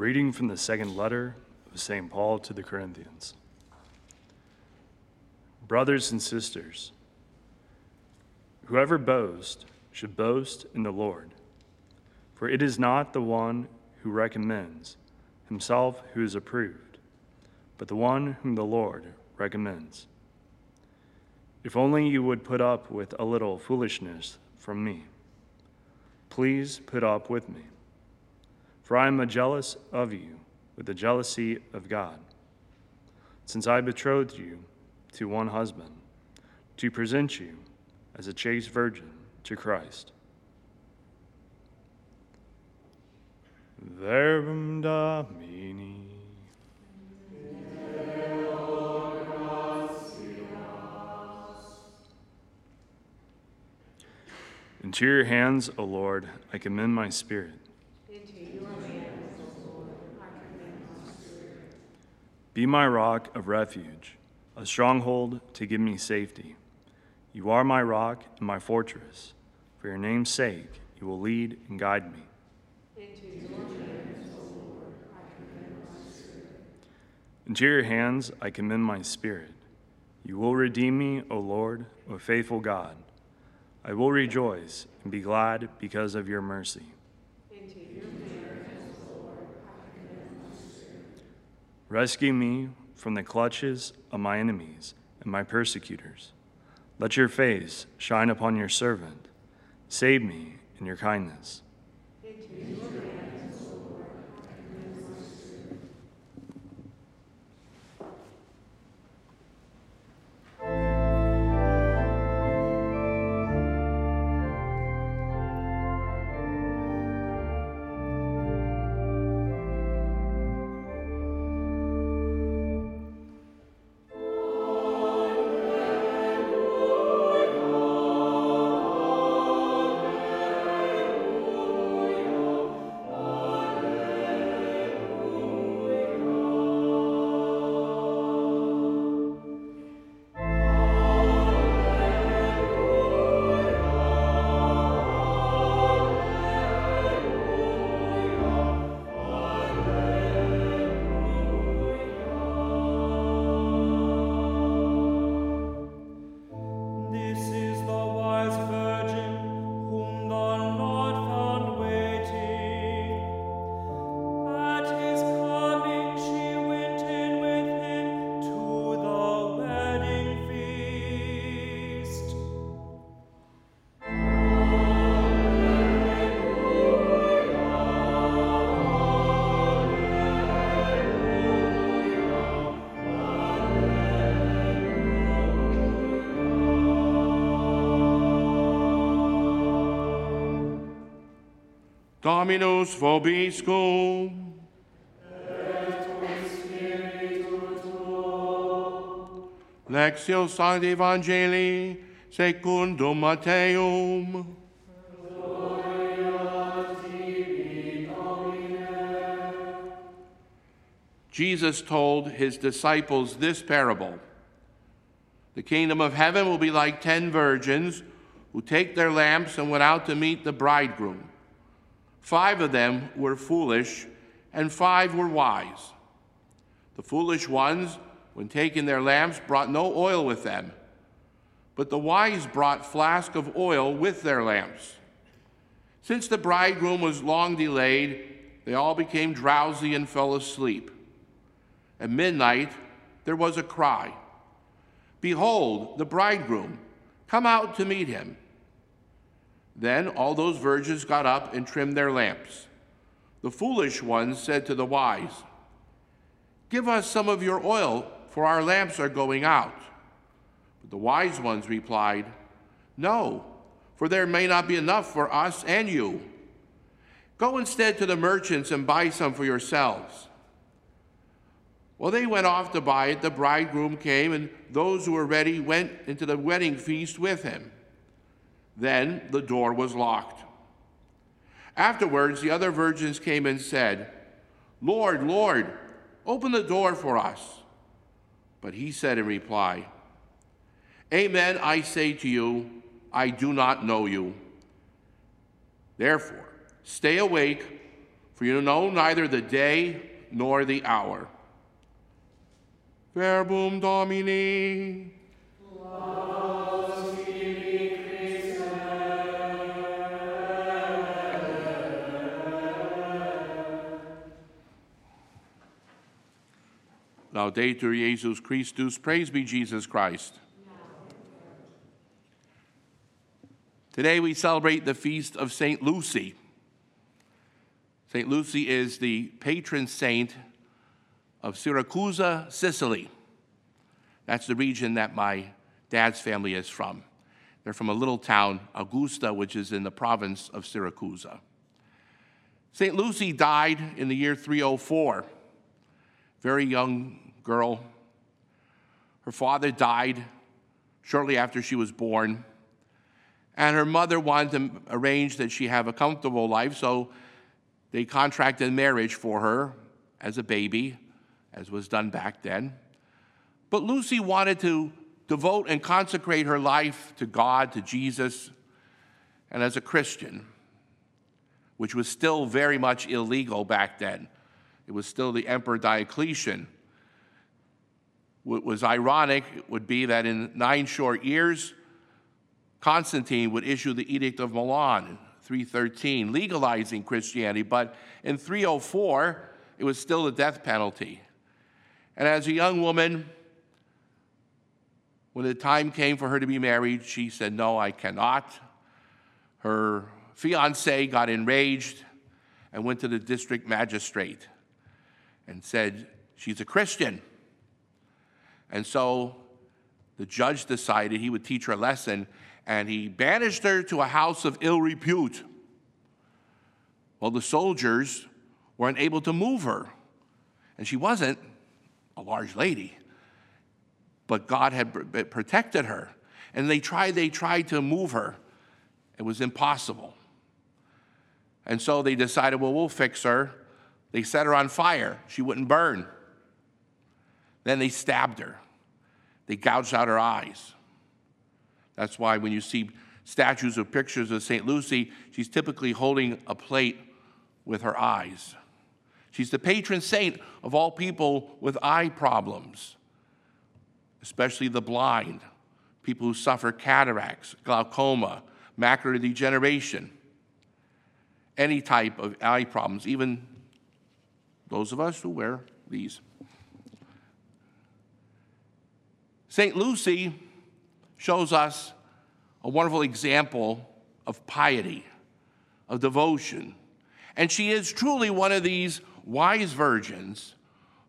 reading from the second letter of St. Paul to the Corinthians. Brothers and sisters, whoever boasts should boast in the Lord. For it is not the one who recommends himself who is approved, but the one whom the Lord recommends. If only you would put up with a little foolishness from me. Please put up with me. For I am jealous of you with the jealousy of God, since I betrothed you to one husband, to present you as a chaste virgin to Christ. Verbum Domini. Into your hands, O Lord, I commend my spirit. Into your hands, O Lord, I commend my spirit. Be my rock of refuge, a stronghold to give me safety. You are my rock and my fortress. For your name's sake, you will lead and guide me. Into your hands, O Lord, I commend my spirit. Into your hands I commend my spirit. You will redeem me, O Lord, O faithful God. I will rejoice and be glad because of your mercy. Rescue me from the clutches of my enemies and my persecutors. Let your face shine upon your servant. Save me in your kindness. Dominus vobiscum. Lectio Sancti Evangelii secundum Matthaeum. Jesus told his disciples this parable The kingdom of heaven will be like ten virgins who take their lamps and went out to meet the bridegroom. Five of them were foolish, and five were wise. The foolish ones, when taking their lamps, brought no oil with them, but the wise brought flask of oil with their lamps. Since the bridegroom was long delayed, they all became drowsy and fell asleep. At midnight, there was a cry Behold, the bridegroom, come out to meet him. Then all those virgins got up and trimmed their lamps. The foolish ones said to the wise, Give us some of your oil, for our lamps are going out. But the wise ones replied, No, for there may not be enough for us and you. Go instead to the merchants and buy some for yourselves. Well, they went off to buy it. The bridegroom came, and those who were ready went into the wedding feast with him. Then the door was locked. Afterwards, the other virgins came and said, Lord, Lord, open the door for us. But he said in reply, Amen, I say to you, I do not know you. Therefore, stay awake For you know neither the day nor the hour. Verbum Domini. Laudetur Jesus Christus, praise be Jesus Christ. Today we celebrate the feast of St. Lucy. St. Lucy is the patron saint of Siracusa, Sicily. That's the region that my dad's family is from. They're from a little town, Augusta, which is in the province of Siracusa. St. Lucy died in the year 304 very young girl. Her father died shortly after she was born, and her mother wanted to arrange that she have a comfortable life, so they contracted marriage for her as a baby, as was done back then. But Lucy wanted to devote and consecrate her life to God, to Jesus, and as a Christian, which was still very much illegal back then. It was still the Emperor Diocletian. What was ironic would be that in nine short years, Constantine would issue the Edict of Milan in 313, legalizing Christianity, but in 304, it was still the death penalty. And as a young woman, when the time came for her to be married, she said, No, I cannot. Her fiance got enraged and went to the district magistrate and said, She's a Christian. And so the judge decided he would teach her a lesson, and he banished her to a house of ill repute. Well, the soldiers weren't able to move her, and she wasn't a large lady, but God had protected her. And they tried, they tried to move her. It was impossible. And so they decided, well, we'll fix her. They set her on fire. She wouldn't burn. Then they stabbed her. They gouged out her eyes. That's why when you see statues or pictures of St. Lucy, she's typically holding a plate with her eyes. She's the patron saint of all people with eye problems, especially the blind, people who suffer cataracts, glaucoma, macular degeneration, any type of eye problems, even those of us who wear these. St. Lucy shows us a wonderful example of piety, of devotion. And she is truly one of these wise virgins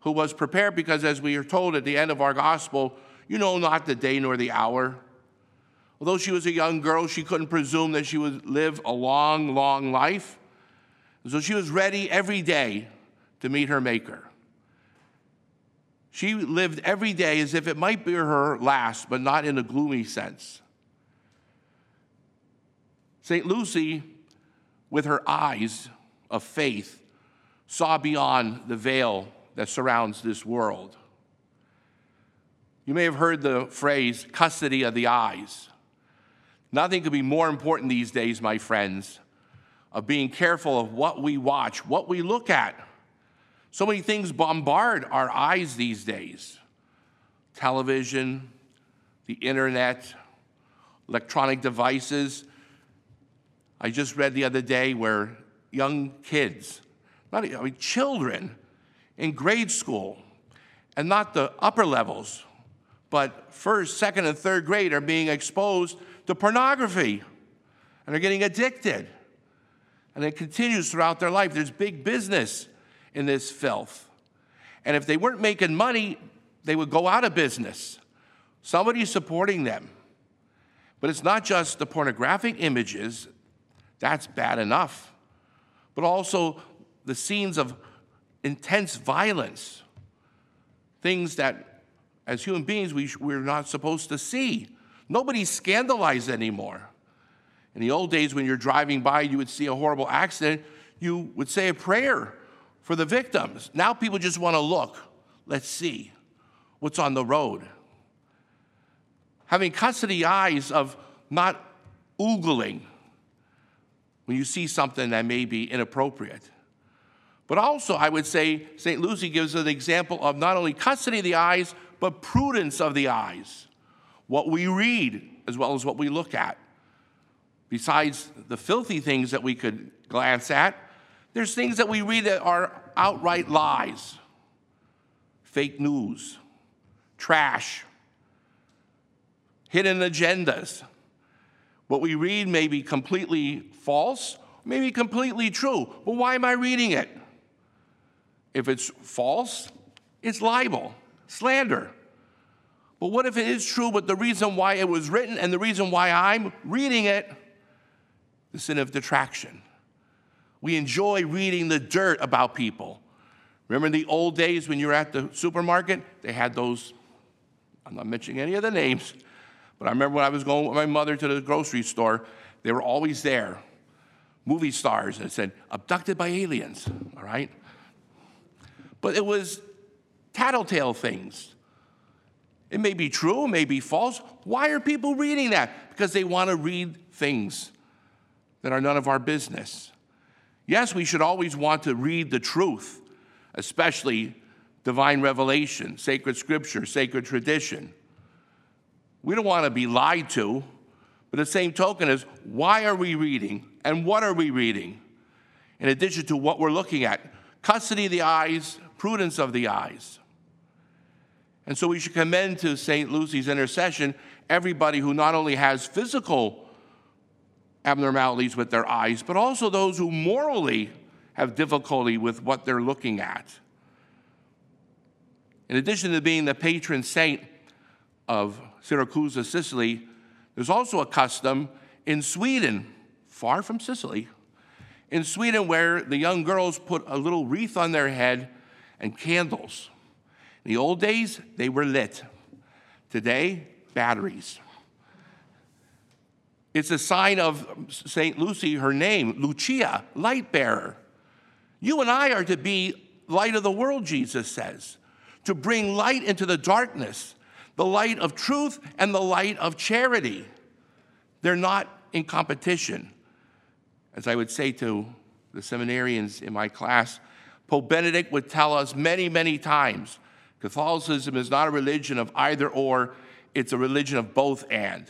who was prepared because, as we are told at the end of our gospel, you know not the day nor the hour. Although she was a young girl, she couldn't presume that she would live a long, long life. So she was ready every day to meet her Maker. She lived every day as if it might be her last, but not in a gloomy sense. St. Lucy, with her eyes of faith, saw beyond the veil that surrounds this world. You may have heard the phrase custody of the eyes. Nothing could be more important these days, my friends, of being careful of what we watch, what we look at. So many things bombard our eyes these days television, the internet, electronic devices. I just read the other day where young kids, not I mean, children in grade school, and not the upper levels, but first, second, and third grade are being exposed to pornography and are getting addicted. And it continues throughout their life. There's big business in this filth. And if they weren't making money, they would go out of business. Somebody's supporting them. But it's not just the pornographic images, that's bad enough, but also the scenes of intense violence, things that as human beings we, we're not supposed to see. Nobody's scandalized anymore. In the old days, when you're driving by, you would see a horrible accident, you would say a prayer for the victims. Now people just want to look. Let's see what's on the road. Having custody eyes of not oogling when you see something that may be inappropriate. But also, I would say St. Lucy gives an example of not only custody of the eyes, but prudence of the eyes. What we read as well as what we look at. Besides the filthy things that we could glance at, there's things that we read that are outright lies, fake news, trash, hidden agendas. What we read may be completely false, maybe completely true. But why am I reading it? If it's false, it's libel, slander. But what if it is true, but the reason why it was written and the reason why I'm reading it, the sin of detraction. We enjoy reading the dirt about people. Remember in the old days when you were at the supermarket? They had those, I'm not mentioning any of the names, but I remember when I was going with my mother to the grocery store, they were always there. Movie stars that said, abducted by aliens, all right? But it was tattletale things. It may be true, it may be false. Why are people reading that? Because they want to read things that are none of our business. Yes, we should always want to read the truth, especially divine revelation, sacred scripture, sacred tradition. We don't want to be lied to, but the same token is why are we reading and what are we reading? In addition to what we're looking at, custody of the eyes, prudence of the eyes. And so we should commend to St. Lucy's intercession everybody who not only has physical abnormalities with their eyes, but also those who morally have difficulty with what they're looking at. In addition to being the patron saint of Syracuse, Sicily, there's also a custom in Sweden, far from Sicily, in Sweden where the young girls put a little wreath on their head and candles. In the old days, they were lit. Today, batteries. It's a sign of St. Lucy, her name, Lucia, light bearer. You and I are to be light of the world, Jesus says, to bring light into the darkness, the light of truth and the light of charity. They're not in competition. As I would say to the seminarians in my class, Pope Benedict would tell us many, many times Catholicism is not a religion of either or, it's a religion of both and.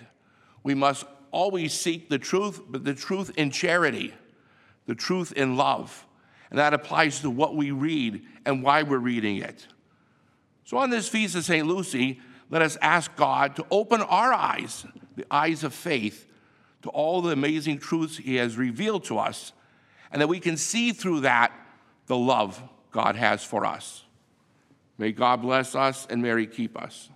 We must always seek the truth, but the truth in charity, the truth in love. And that applies to what we read and why we're reading it. So, on this feast of St. Lucy, let us ask God to open our eyes, the eyes of faith, to all the amazing truths He has revealed to us, and that we can see through that the love God has for us. May God bless us and Mary keep us.